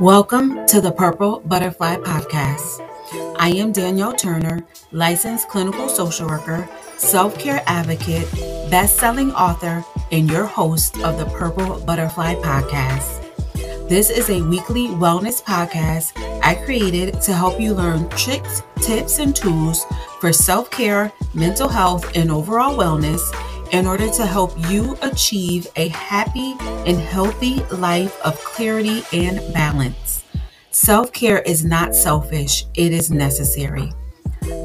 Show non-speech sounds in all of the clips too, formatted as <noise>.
Welcome to the Purple Butterfly Podcast. I am Danielle Turner, licensed clinical social worker, self care advocate, best selling author, and your host of the Purple Butterfly Podcast. This is a weekly wellness podcast I created to help you learn tricks, tips, and tools for self care, mental health, and overall wellness in order to help you achieve a happy and healthy life of clarity and balance. Self care is not selfish, it is necessary.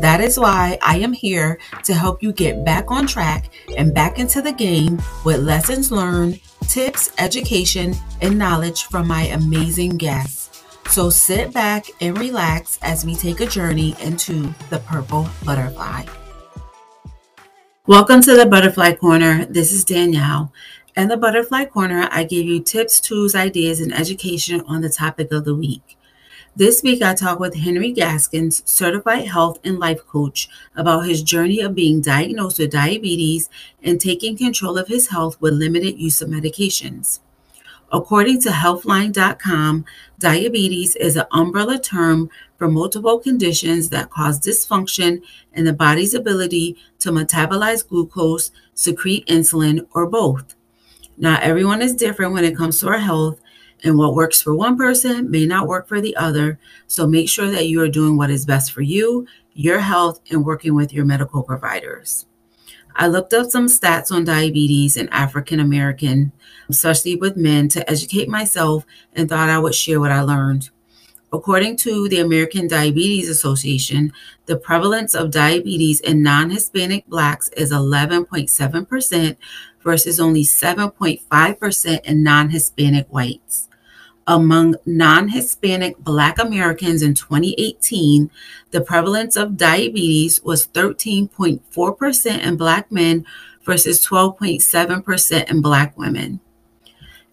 That is why I am here to help you get back on track and back into the game with lessons learned, tips, education, and knowledge from my amazing guests. So sit back and relax as we take a journey into the purple butterfly. Welcome to the Butterfly Corner. This is Danielle. In the Butterfly Corner, I give you tips, tools, ideas, and education on the topic of the week. This week, I talk with Henry Gaskins, certified health and life coach, about his journey of being diagnosed with diabetes and taking control of his health with limited use of medications. According to Healthline.com, diabetes is an umbrella term for multiple conditions that cause dysfunction in the body's ability to metabolize glucose, secrete insulin, or both. Now, everyone is different when it comes to our health, and what works for one person may not work for the other. So make sure that you are doing what is best for you, your health, and working with your medical providers. I looked up some stats on diabetes in African American, especially with men, to educate myself and thought I would share what I learned. According to the American Diabetes Association, the prevalence of diabetes in non Hispanic Blacks is 11.7% versus only 7.5% in non Hispanic whites among non Hispanic Black Americans in 2018, the prevalence of diabetes was 13.4% in Black men versus 12.7% in Black women.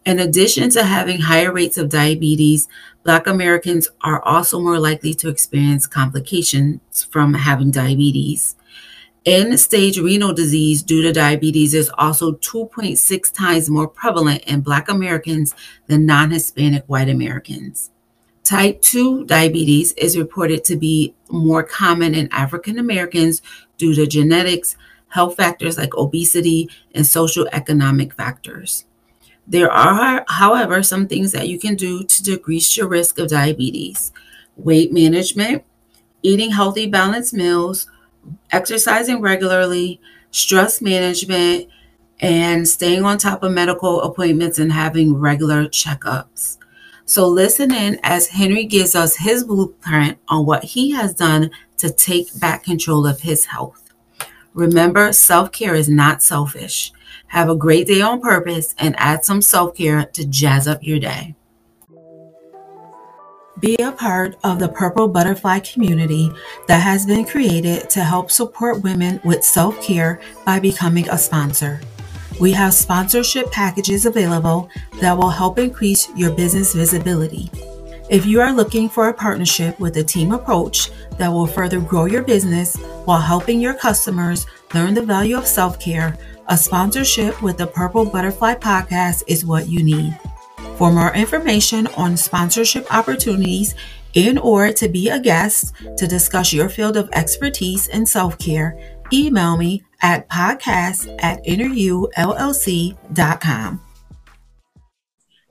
In addition to having higher rates of diabetes, Black Americans are also more likely to experience complications from having diabetes. End stage renal disease due to diabetes is also 2.6 times more prevalent in Black Americans than non Hispanic white Americans. Type 2 diabetes is reported to be more common in African Americans due to genetics, health factors like obesity, and social economic factors. There are, however, some things that you can do to decrease your risk of diabetes weight management, eating healthy, balanced meals exercising regularly, stress management, and staying on top of medical appointments and having regular checkups. So, listen in as Henry gives us his blueprint on what he has done to take back control of his health. Remember, self care is not selfish. Have a great day on purpose and add some self care to jazz up your day. Be a part of the Purple Butterfly community that has been created to help support women with self care by becoming a sponsor. We have sponsorship packages available that will help increase your business visibility. If you are looking for a partnership with a team approach that will further grow your business while helping your customers learn the value of self care, a sponsorship with the Purple Butterfly podcast is what you need. For more information on sponsorship opportunities and or to be a guest to discuss your field of expertise in self-care, email me at podcast at inneryoullc.com.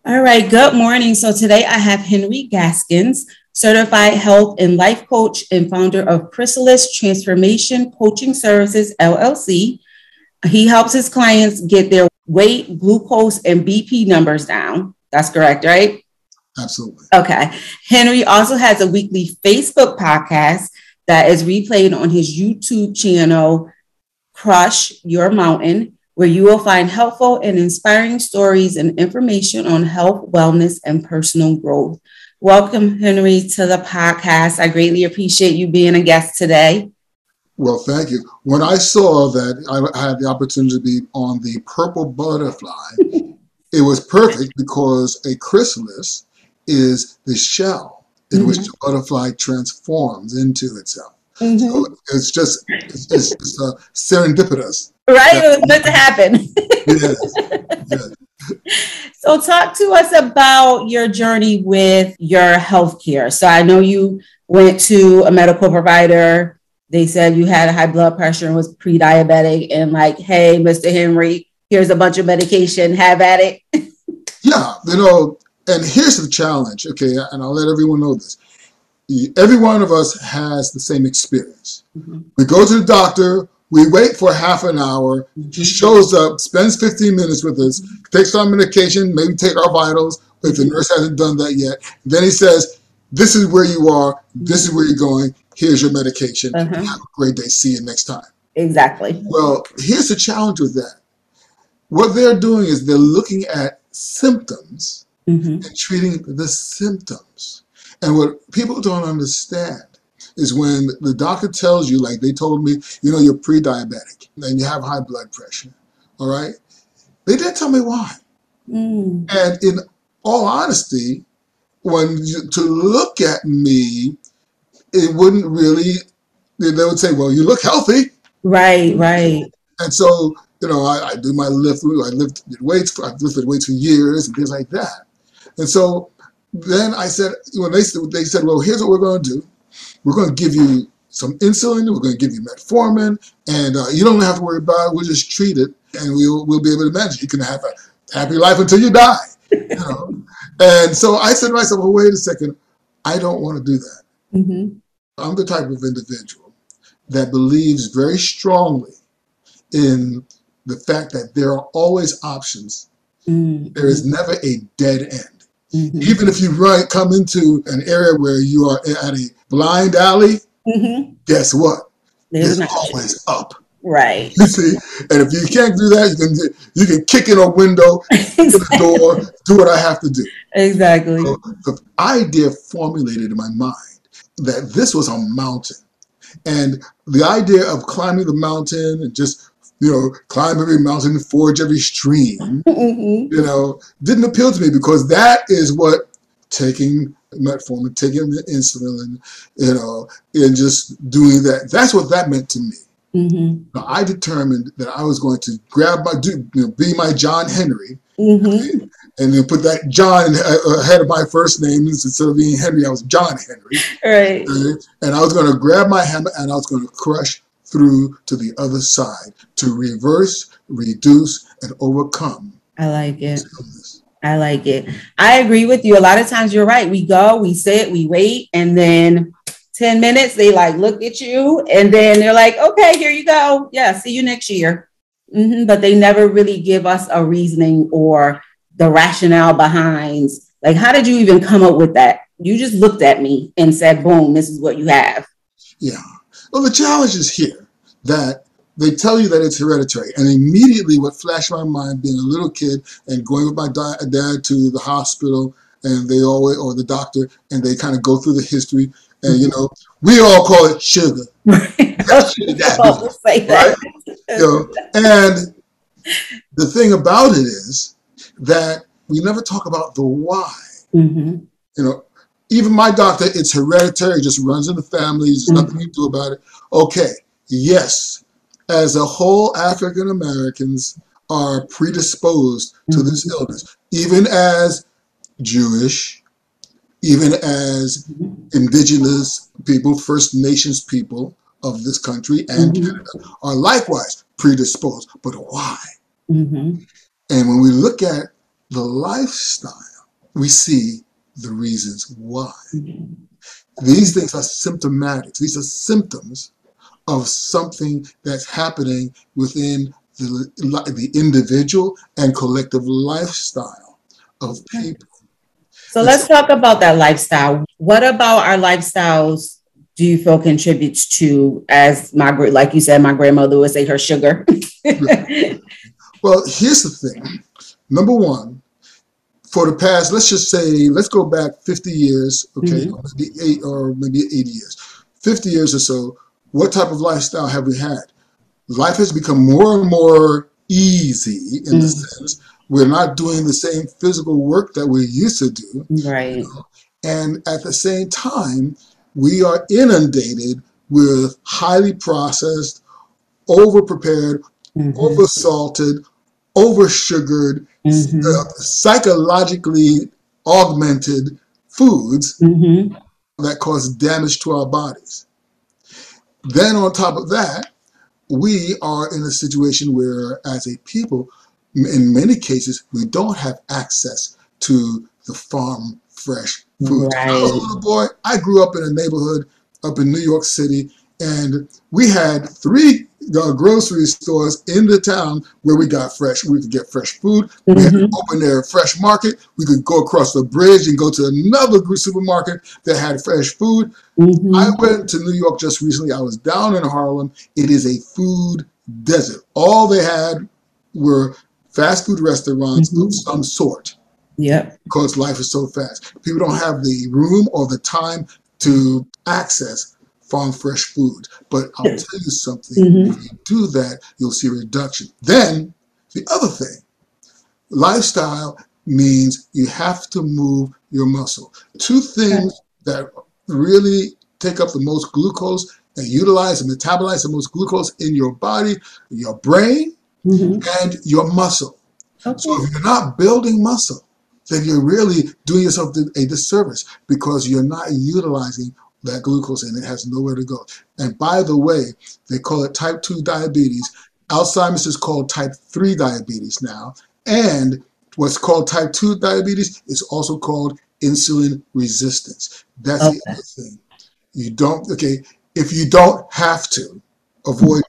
All right, good morning. So today I have Henry Gaskins, certified health and life coach and founder of Chrysalis Transformation Coaching Services, LLC. He helps his clients get their weight, glucose, and BP numbers down. That's correct, right? Absolutely. Okay. Henry also has a weekly Facebook podcast that is replayed on his YouTube channel, Crush Your Mountain, where you will find helpful and inspiring stories and information on health, wellness, and personal growth. Welcome, Henry, to the podcast. I greatly appreciate you being a guest today. Well, thank you. When I saw that I had the opportunity to be on the Purple Butterfly, <laughs> it was perfect because a chrysalis is the shell in mm-hmm. which the butterfly transforms into itself. Mm-hmm. So it's just it's, it's, it's uh, serendipitous. Right, it was meant to happen. <laughs> yes. yes. So, talk to us about your journey with your healthcare. So, I know you went to a medical provider. They said you had high blood pressure and was pre diabetic, and like, hey, Mr. Henry, here's a bunch of medication, have at it. <laughs> yeah, you know, and here's the challenge, okay, and I'll let everyone know this. Every one of us has the same experience. Mm-hmm. We go to the doctor, we wait for half an hour. He mm-hmm. shows up, spends 15 minutes with us, takes our medication, maybe take our vitals if the nurse hasn't done that yet. Then he says, This is where you are, this is where you're going, here's your medication. Uh-huh. Have a great day. See you next time. Exactly. Well, here's the challenge with that. What they're doing is they're looking at symptoms mm-hmm. and treating the symptoms. And what people don't understand is when the doctor tells you, like they told me, you know, you're pre diabetic and you have high blood pressure. All right. They didn't tell me why. Mm. And in all honesty, when you, to look at me, it wouldn't really, they would say, well, you look healthy. Right, right. And so, you know, I, I do my lift, I lifted weights, I've lifted weights for years and things like that. And so then I said, when they, they said, well, here's what we're going to do. We're going to give you some insulin. We're going to give you metformin, and uh, you don't have to worry about it. We'll just treat it, and we'll we'll be able to manage. it. You can have a happy life until you die. You <laughs> know? and so I said to myself, well, wait a second. I don't want to do that. Mm-hmm. I'm the type of individual that believes very strongly in the fact that there are always options. Mm-hmm. There is never a dead end. Mm-hmm. Even if you run, come into an area where you are at a blind alley, mm-hmm. guess what? There's it's always up. Right. You see, and if you can't do that, you can you can kick in a window, <laughs> exactly. the door, do what I have to do. Exactly. So the idea formulated in my mind that this was a mountain, and the idea of climbing the mountain and just you know, climb every mountain, forge every stream, <laughs> mm-hmm. you know, didn't appeal to me because that is what taking metformin, taking the insulin, you know, and just doing that. That's what that meant to me. Mm-hmm. I determined that I was going to grab my, do, you know, be my John Henry, mm-hmm. And then put that John uh, uh, ahead of my first name instead of being Henry. I was John Henry, right? Uh, and I was going to grab my hammer and I was going to crush through to the other side to reverse, reduce, and overcome. I like it. I like it. I agree with you. A lot of times you're right. We go, we sit, we wait, and then 10 minutes, they like look at you and then they're like, okay, here you go. Yeah, see you next year. Mm-hmm. But they never really give us a reasoning or the rationale behind, like, how did you even come up with that? You just looked at me and said, boom, this is what you have. Yeah. Well, the challenge is here that they tell you that it's hereditary. And immediately what flashed my mind being a little kid and going with my dad to the hospital and they always, or the doctor, and they kind of go through the history. And, you know, we all call it sugar. <laughs> <laughs> right? You know, and the thing about it is that we never talk about the why. Mm-hmm. You know, even my doctor, it's hereditary, just runs in the family, there's mm-hmm. nothing you do about it. Okay, yes, as a whole, African Americans are predisposed to mm-hmm. this illness, even as Jewish, even as mm-hmm. indigenous people, First Nations people of this country and mm-hmm. Canada are likewise predisposed. But why? Mm-hmm. And when we look at the lifestyle, we see the reasons why. These things are symptomatic. These are symptoms of something that's happening within the, the individual and collective lifestyle of people. So let's talk about that lifestyle. What about our lifestyles do you feel contributes to, as my like you said, my grandmother would say, her sugar? <laughs> well, here's the thing. Number one, for the past, let's just say, let's go back 50 years, okay, mm-hmm. or maybe eight or maybe 80 years. 50 years or so, what type of lifestyle have we had? Life has become more and more easy in mm. the sense we're not doing the same physical work that we used to do. Right. You know? And at the same time, we are inundated with highly processed, over prepared, mm-hmm. over salted, over sugared mm-hmm. uh, psychologically augmented foods mm-hmm. that cause damage to our bodies. Then, on top of that, we are in a situation where, as a people, in many cases, we don't have access to the farm fresh food. Right. I was a little boy. I grew up in a neighborhood up in New York City, and we had three uh, grocery stores in the town where we got fresh. We could get fresh food. Mm-hmm. We had mm-hmm. open their fresh market. We could go across the bridge and go to another supermarket that had fresh food. Mm-hmm. I went to New York just recently. I was down in Harlem. It is a food desert. All they had were fast food restaurants mm-hmm. of some sort. Yeah. Because life is so fast. People don't have the room or the time to access farm fresh food. But I'll tell you something, mm-hmm. if you do that, you'll see a reduction. Then the other thing, lifestyle means you have to move your muscle. Two things that really take up the most glucose and utilize and metabolize the most glucose in your body, your brain, mm-hmm. and your muscle. Okay. So if you're not building muscle, then you're really doing yourself a disservice because you're not utilizing that glucose and it has nowhere to go. And by the way, they call it type 2 diabetes. Alzheimer's is called type 3 diabetes now. And what's called type 2 diabetes is also called insulin resistance. That's okay. the other thing. You don't, okay, if you don't have to, avoid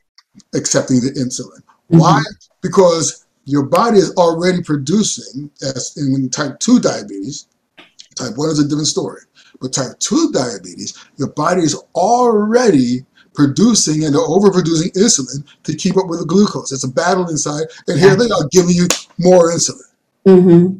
accepting the insulin. Mm-hmm. Why? Because your body is already producing, as in type 2 diabetes, type 1 is a different story with type 2 diabetes, your body is already producing and overproducing insulin to keep up with the glucose. It's a battle inside, and here they are giving you more insulin. Mm-hmm.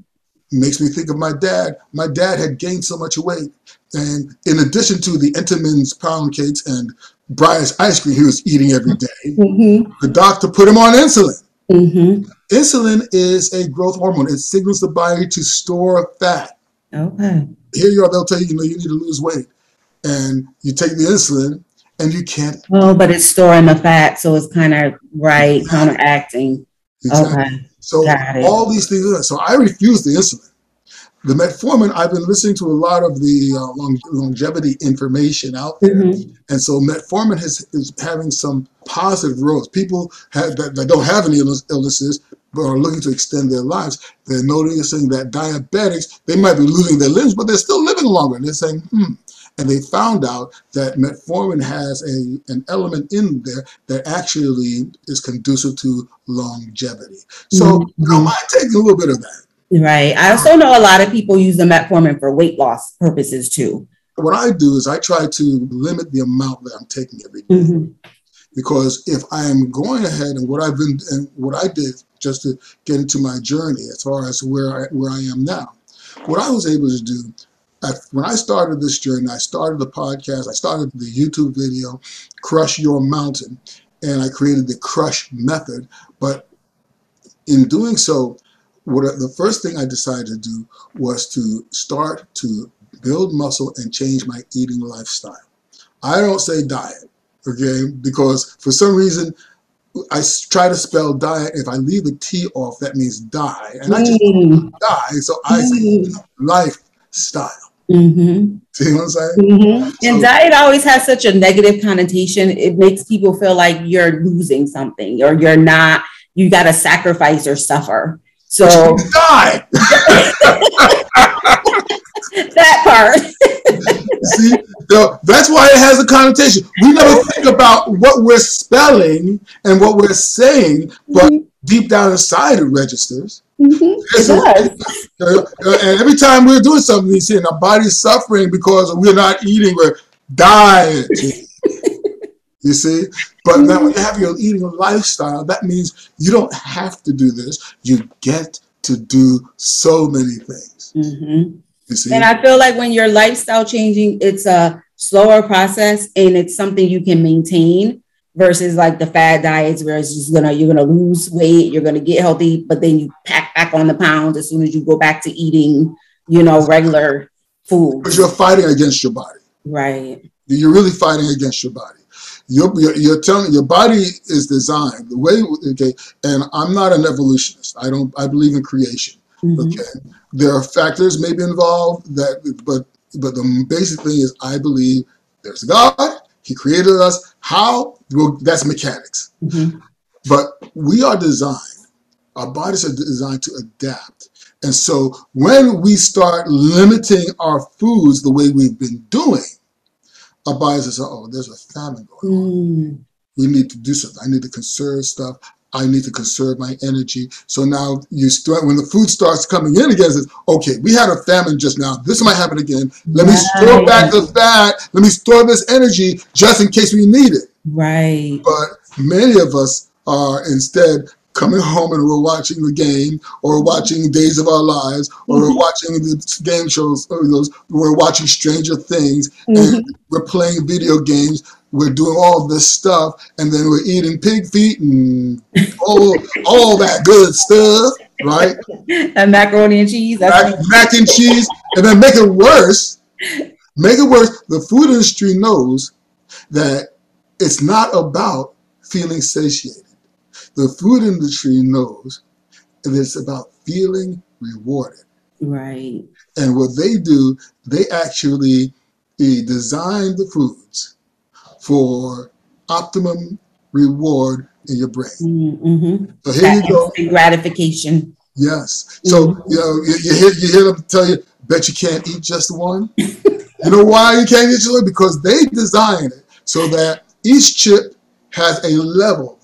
Makes me think of my dad. My dad had gained so much weight, and in addition to the Entenmann's pound cakes and Breyers ice cream he was eating every day, mm-hmm. the doctor put him on insulin. Mm-hmm. Insulin is a growth hormone. It signals the body to store fat. Okay here you are, they'll tell you, you know, you need to lose weight. And you take the insulin and you can't. Oh, but it's storing the fat, so it's kind of right, exactly. counteracting. Exactly. Okay. So all these things. So I refuse the insulin. The metformin, I've been listening to a lot of the uh, long, longevity information out there, mm-hmm. and so metformin has, is having some positive roles. People have, that, that don't have any illnesses but are looking to extend their lives, they're noticing that diabetics, they might be losing their limbs, but they're still living longer. And they're saying, hmm. And they found out that metformin has a an element in there that actually is conducive to longevity. So mm-hmm. you know, mind taking a little bit of that. Right. I also know a lot of people use the metformin for weight loss purposes too. What I do is I try to limit the amount that I'm taking every day. Mm-hmm. Because if I am going ahead and what I've been and what I did just to get into my journey as far as where I, where I am now, what I was able to do when I started this journey, I started the podcast, I started the YouTube video, Crush Your Mountain, and I created the Crush method. But in doing so, what the first thing I decided to do was to start to build muscle and change my eating lifestyle. I don't say diet okay? Because for some reason, I try to spell diet. If I leave a T off, that means die. And I just mm. die. So I say mm. lifestyle. Mm-hmm. See what I'm saying? Mm-hmm. So, and diet always has such a negative connotation. It makes people feel like you're losing something or you're not, you got to sacrifice or suffer. So die. <laughs> that part. <laughs> See, so that's why it has a connotation. We never think about what we're spelling and what we're saying, but mm-hmm. deep down inside it registers. Mm-hmm. <laughs> It does. and every time we're doing something, you see, and our body's suffering because we're not eating, we're dying. You see? But now when you have your eating lifestyle, that means you don't have to do this. You get to do so many things. Mm-hmm. And I feel like when your lifestyle changing, it's a slower process and it's something you can maintain versus like the fad diets where it's just gonna you're gonna lose weight, you're gonna get healthy, but then you pack back on the pounds as soon as you go back to eating, you know, regular food. Because you're fighting against your body. Right. You're really fighting against your body. You're, you're, you're telling your body is designed the way. Okay, and I'm not an evolutionist. I don't. I believe in creation. Mm-hmm. Okay, there are factors maybe involved that, but but the basic thing is I believe there's God. He created us. How? Well, that's mechanics. Mm-hmm. But we are designed. Our bodies are designed to adapt. And so when we start limiting our foods the way we've been doing, our say, oh, there's a famine going on. Mm. We need to do something. I need to conserve stuff. I need to conserve my energy. So now you start when the food starts coming in again, says, okay, we had a famine just now. This might happen again. Let right. me store back the fat. Let me store this energy just in case we need it. Right. But many of us are instead coming home and we're watching the game or watching Days of Our Lives or mm-hmm. we're watching the game shows or those we're watching Stranger Things mm-hmm. and we're playing video games we're doing all this stuff and then we're eating pig feet and all all that good stuff right <laughs> and macaroni and cheese mac, mac and cheese and then make it worse make it worse the food industry knows that it's not about feeling satiated the food industry knows that it's about feeling rewarded. Right. And what they do, they actually they design the foods for optimum reward in your brain. Mm-hmm. So here that you go. Gratification. Yes. So mm-hmm. you know you, you, hear you hear them tell you, bet you can't eat just one. you know why you can't eat just one? Because they designed it so that each chip has a level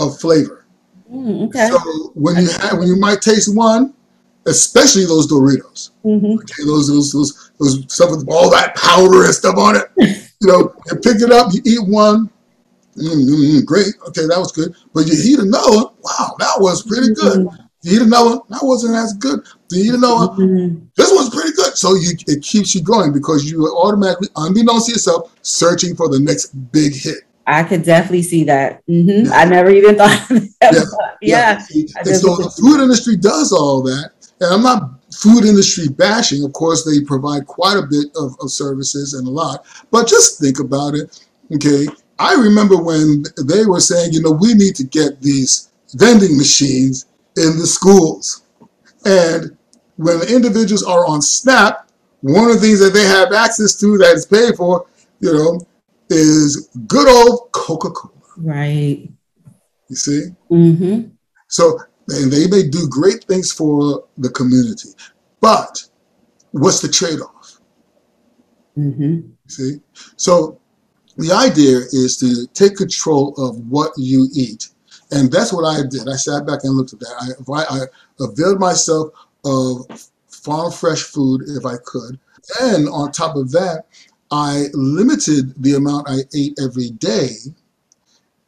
of flavor. Mm, okay. So when you have, when you might taste one, especially those Doritos, mm-hmm. okay, those those those those stuff with all that powder and stuff on it, <laughs> you know, you pick it up, you eat one, mm, great, okay, that was good. But you eat another wow, that was pretty good. Mm-hmm. You eat another that wasn't as good. You eat another mm-hmm. this one's pretty good. So you it keeps you going because you are automatically, unbeknownst to yourself, searching for the next big hit. I could definitely see that. Mm-hmm. Yeah. I never even thought of that. Yeah. <laughs> yeah. And so the food industry does all that. And I'm not food industry bashing. Of course, they provide quite a bit of, of services and a lot. But just think about it. Okay. I remember when they were saying, you know, we need to get these vending machines in the schools. And when the individuals are on SNAP, one of the things that they have access to that is paid for, you know, is good old Coca Cola. Right. You see? Mm-hmm. So, and they may do great things for the community. But what's the trade off? Mm-hmm. See? So, the idea is to take control of what you eat. And that's what I did. I sat back and looked at that. I, I availed myself of farm fresh food if I could. And on top of that, I limited the amount I ate every day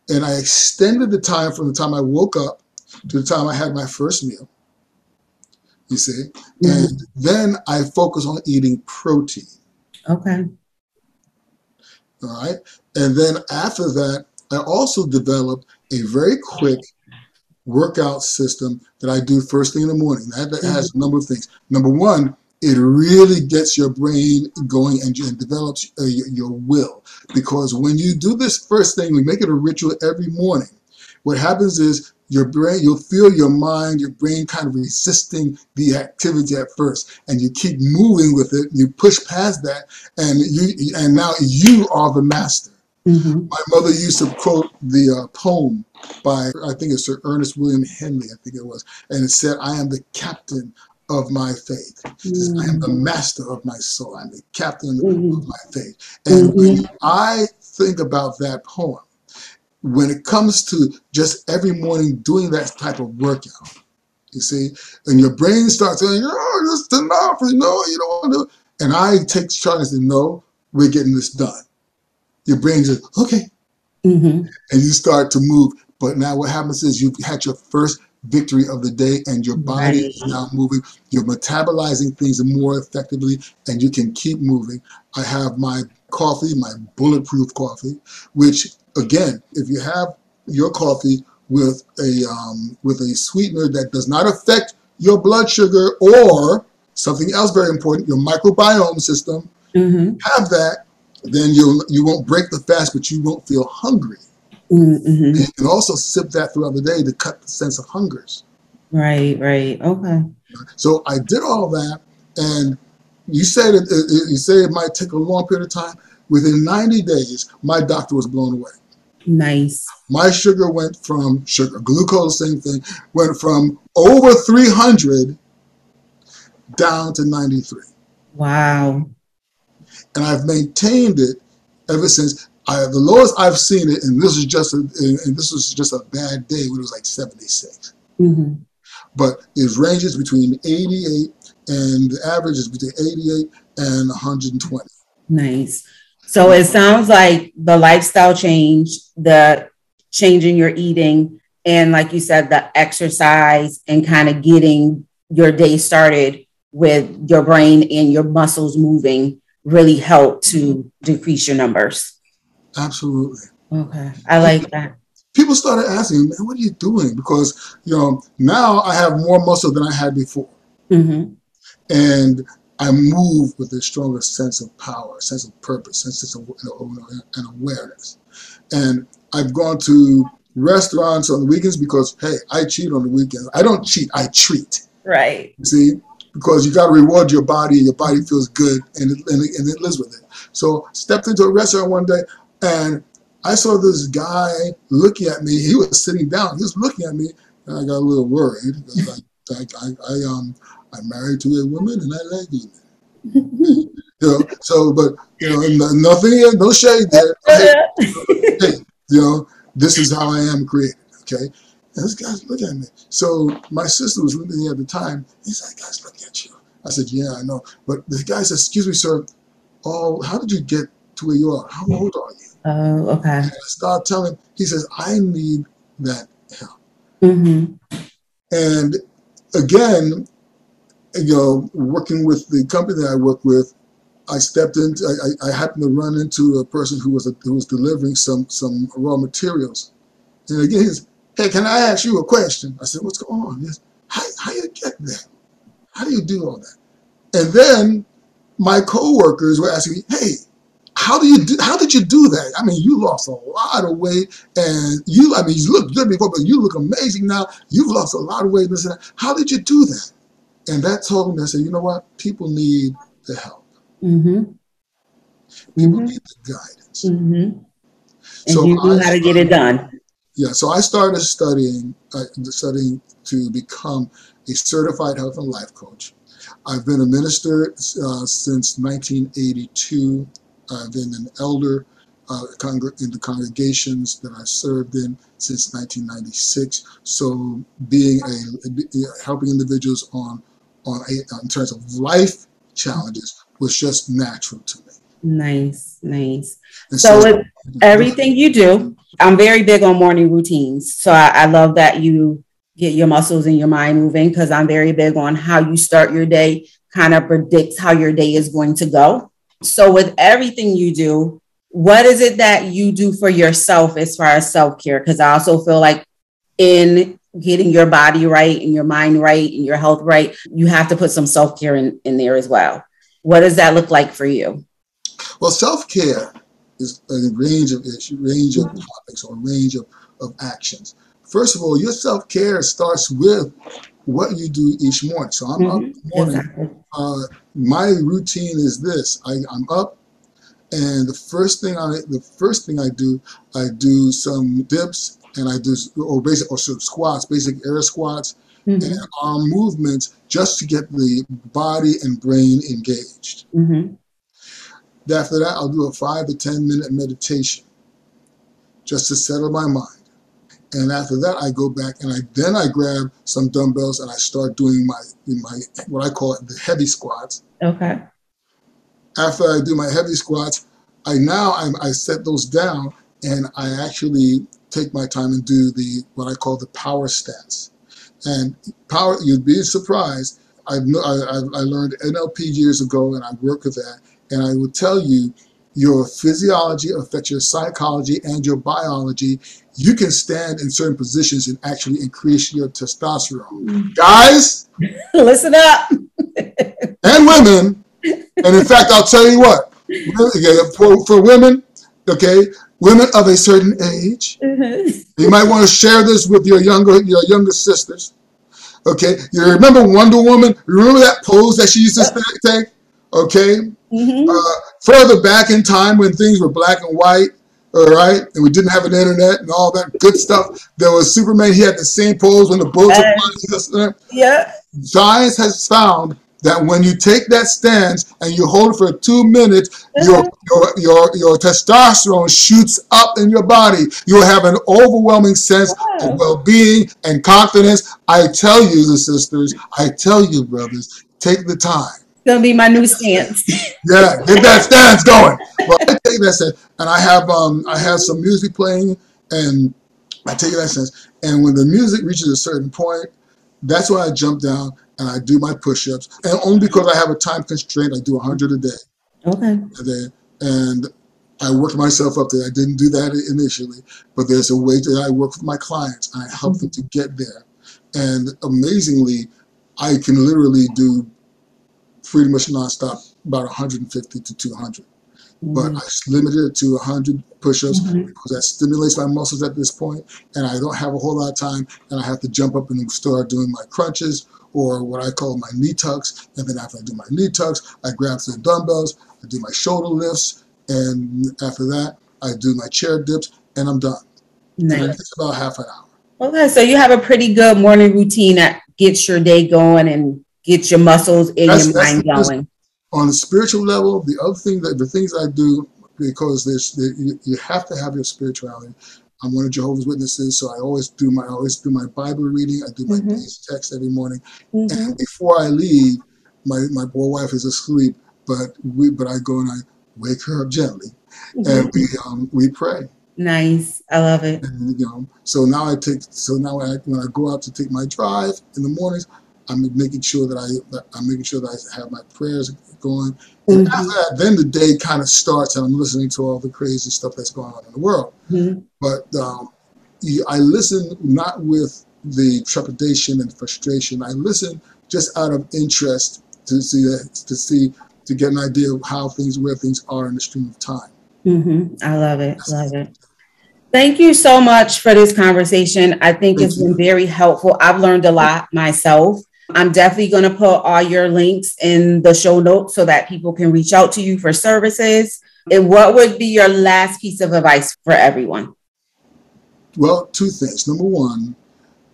and I extended the time from the time I woke up to the time I had my first meal. You see? Mm-hmm. And then I focus on eating protein. Okay. All right. And then after that, I also developed a very quick workout system that I do first thing in the morning. That, that has a number of things. Number one, it really gets your brain going and, and develops uh, your, your, will. Because when you do this first thing, we make it a ritual every morning. What happens is your brain, you'll feel your mind, your brain kind of resisting the activity at first, and you keep moving with it. You push past that, and you and now you are the master. Mm-hmm. My mother used to quote the uh, poem by I think it's Sir Ernest William Henley, I think it was, and it said, "I am the captain of my faith. I am the mm. master of my soul. I'm the captain mm-hmm. of my faith. And mm-hmm. when I think about that poem, when it comes to just every morning doing that type of workout, you see, and your brain starts saying, oh, this is enough, you know, you don't want to do. And I take charge and say, no, we're getting this done. Your brain says, okay. Mm-hmm. And you start to move. But now what happens is you've had your first victory of the day and your body right. is now moving you're metabolizing things more effectively and you can keep moving i have my coffee my bulletproof coffee which again if you have your coffee with a um, with a sweetener that does not affect your blood sugar or something else very important your microbiome system mm-hmm. have that then you you won't break the fast, but you won't feel hungry. Mm-hmm. You can also sip that throughout the day to cut the sense of hungers. Right, right. Okay. So I did all that, and you said it, it, you say it might take a long period of time. Within 90 days, my doctor was blown away. Nice. My sugar went from sugar, glucose, same thing, went from over 300 down to 93. Wow. And I've maintained it ever since. I, have the lowest I've seen it, and this is just a, and this was just a bad day when it was like 76. Mm-hmm. But it ranges between 88 and the average is between 88 and 120. Nice. So it sounds like the lifestyle change, the change in your eating, and like you said, the exercise and kind of getting your day started with your brain and your muscles moving really help to decrease your numbers. Absolutely. Okay. I like that. People started asking, man, what are you doing? Because, you know, now I have more muscle than I had before. Mm-hmm. And I move with a stronger sense of power, sense of purpose, sense of and awareness. And I've gone to restaurants on the weekends because, hey, I cheat on the weekends. I don't cheat, I treat. Right. See, because you got to reward your body, and your body feels good, and it, and, it, and it lives with it. So, stepped into a restaurant one day, and I saw this guy looking at me. He was sitting down. He was looking at me, and I got a little worried. I, <laughs> I, I, um, I'm married to a woman, and I like women. <laughs> you know, so, but you know, nothing, no shade there. Hey, <laughs> hey, you know, this is how I am created. Okay, and this guy's looking at me. So my sister was with me at the time. He's like, "Guys, look at you." I said, "Yeah, I know." But the guy says, "Excuse me, sir. Oh, how did you get to where you are? How old are you?" Oh, okay. And I start telling. He says, "I need that help." Mm-hmm. And again, you know, working with the company that I work with, I stepped into. I, I happened to run into a person who was a, who was delivering some some raw materials, and again, he says, hey, can I ask you a question? I said, what's going on? He said, how, how you get that? How do you do all that? And then my coworkers were asking me, hey, how do you do, how did you do that? I mean, you lost a lot of weight and you, I mean, you look good before, but you look amazing now. You've lost a lot of weight. And. How did you do that? And that told me, I said, you know what? People need the help. Mm-hmm. People Mhm. need the guidance. Mm-hmm. And So you knew I how to get it done. Yeah, so I started studying, uh, studying to become a certified health and life coach. I've been a minister uh, since 1982. I've been an elder uh, in the congregations that I served in since 1996. So, being a helping individuals on on a, in terms of life challenges was just natural to me. Nice, nice. And So with everything you do, I'm very big on morning routines. So I, I love that you get your muscles and your mind moving because I'm very big on how you start your day, kind of predicts how your day is going to go. So with everything you do, what is it that you do for yourself as far as self-care? Because I also feel like in getting your body right and your mind right and your health right, you have to put some self-care in, in there as well. What does that look like for you? Well, self care is a range of issues, range of topics, or range of, of actions. First of all, your self care starts with what you do each morning. So I'm up in the morning. Exactly. Uh, my routine is this: I, I'm up, and the first thing I the first thing I do, I do some dips, and I do or basic or some squats, basic air squats, Mhm, and arm movements, just to get the body and brain engaged. mhm. After that, I'll do a five to 10 minute meditation just to settle my mind. And after that, I go back and I then I grab some dumbbells and I start doing my my what I call the heavy squats. Okay. After I do my heavy squats, I now I, I set those down and I actually take my time and do the what I call the power stance. And power, you'd be surprised. I I, I learned NLP years ago and I work with that. And I will tell you, your physiology affects your psychology and your biology. You can stand in certain positions and actually increase your testosterone. Mm. Guys <laughs> Listen up. <laughs> and women, and in fact, I'll tell you what, for, for women, okay, women of a certain age. Mm-hmm. You might want to share this with your younger your younger sisters. Okay, you remember Wonder Woman? Remember that pose that she used to take? Okay, mm-hmm. uh, further back in time when things were black and white, all right, and we didn't have an internet and all that good stuff. There was Superman. He had the same pose when the bullets uh, Yeah. Science has found that when you take that stance and you hold it for two minutes, your, your, your, your testosterone shoots up in your body. You'll have an overwhelming sense of well being and confidence. I tell you, the sisters, I tell you, brothers, take the time. Gonna be my new stance. <laughs> yeah, get that stance going. Well, I take that stance, and I have um I have some music playing, and I take that stance. And when the music reaches a certain point, that's when I jump down and I do my push-ups. And only because I have a time constraint, I do 100 a day. Okay. A day. And I worked myself up there. I didn't do that initially, but there's a way that I work with my clients and I help mm-hmm. them to get there. And amazingly, I can literally do pretty much nonstop about 150 to 200. Mm-hmm. But I limited it to 100 push-ups mm-hmm. because that stimulates my muscles at this point, and I don't have a whole lot of time, and I have to jump up and start doing my crunches or what I call my knee tucks. And then after I do my knee tucks, I grab some dumbbells, I do my shoulder lifts, and after that, I do my chair dips, and I'm done. Nice. It's about half an hour. Okay, so you have a pretty good morning routine that gets your day going and gets your muscles and that's, your mind going. On a spiritual level, the other thing that the things I do because there's you, you have to have your spirituality. I'm one of Jehovah's Witnesses, so I always do my I always do my Bible reading. I do my mm-hmm. text every morning, mm-hmm. and before I leave, my my poor wife is asleep, but we but I go and I wake her up gently, mm-hmm. and we um, we pray. Nice, I love it. And, you know, so now I take so now I, when I go out to take my drive in the mornings, I'm making sure that I that I'm making sure that I have my prayers going. And mm-hmm. after that, then the day kind of starts, and I'm listening to all the crazy stuff that's going on in the world. Mm-hmm. But um, I listen not with the trepidation and frustration. I listen just out of interest to see to see to get an idea of how things where things are in the stream of time. Mm-hmm. I love it. That's love it. Thank you so much for this conversation. I think Thank it's you. been very helpful. I've learned a lot myself. I'm definitely going to put all your links in the show notes so that people can reach out to you for services. And what would be your last piece of advice for everyone? Well, two things. Number one,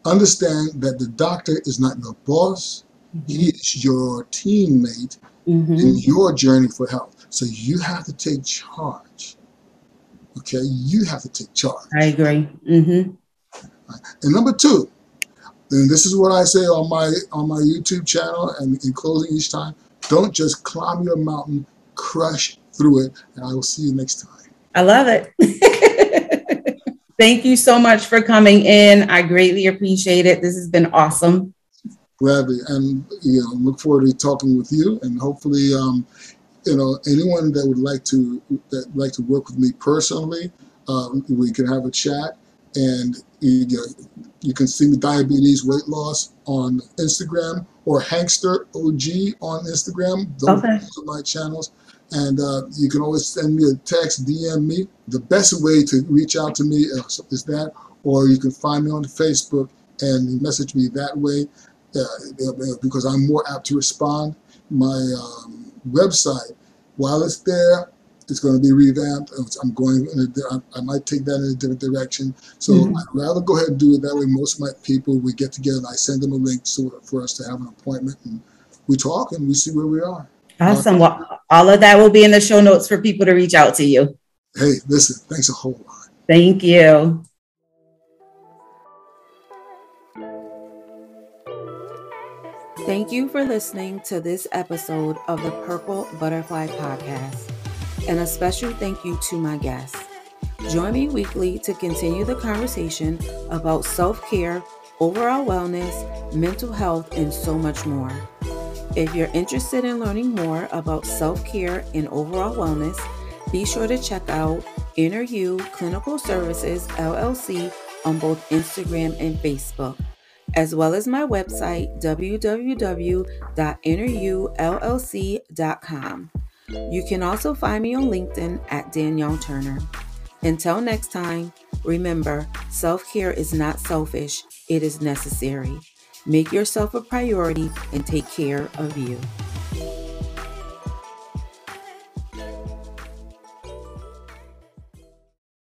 understand that the doctor is not your boss, mm-hmm. he is your teammate mm-hmm. in your journey for health. So you have to take charge. Okay, you have to take charge. I agree. Mm-hmm. And number two, and this is what I say on my on my YouTube channel and in closing each time. Don't just climb your mountain, crush through it, and I will see you next time. I love it. <laughs> Thank you so much for coming in. I greatly appreciate it. This has been awesome. Gladly, and you know, look forward to talking with you, and hopefully, um, you know, anyone that would like to that like to work with me personally, um, we can have a chat, and you, you can see diabetes weight loss on Instagram or Hankster OG on Instagram. Those okay. are my channels. And uh, you can always send me a text, DM me. The best way to reach out to me is, is that, or you can find me on Facebook and message me that way uh, because I'm more apt to respond. My um, website, while it's there, it's going to be revamped. I'm going, I might take that in a different direction. So mm-hmm. I'd rather go ahead and do it that way. Most of my people, we get together and I send them a link so, for us to have an appointment and we talk and we see where we are. Awesome. Well, all of that will be in the show notes for people to reach out to you. Hey, listen, thanks a whole lot. Thank you. Thank you for listening to this episode of the Purple Butterfly Podcast and a special thank you to my guests. Join me weekly to continue the conversation about self care, overall wellness, mental health, and so much more. If you're interested in learning more about self care and overall wellness, be sure to check out Inner You Clinical Services LLC on both Instagram and Facebook, as well as my website, www.inneryoullc.com. You can also find me on LinkedIn at Danielle Turner. Until next time, remember self care is not selfish, it is necessary. Make yourself a priority and take care of you.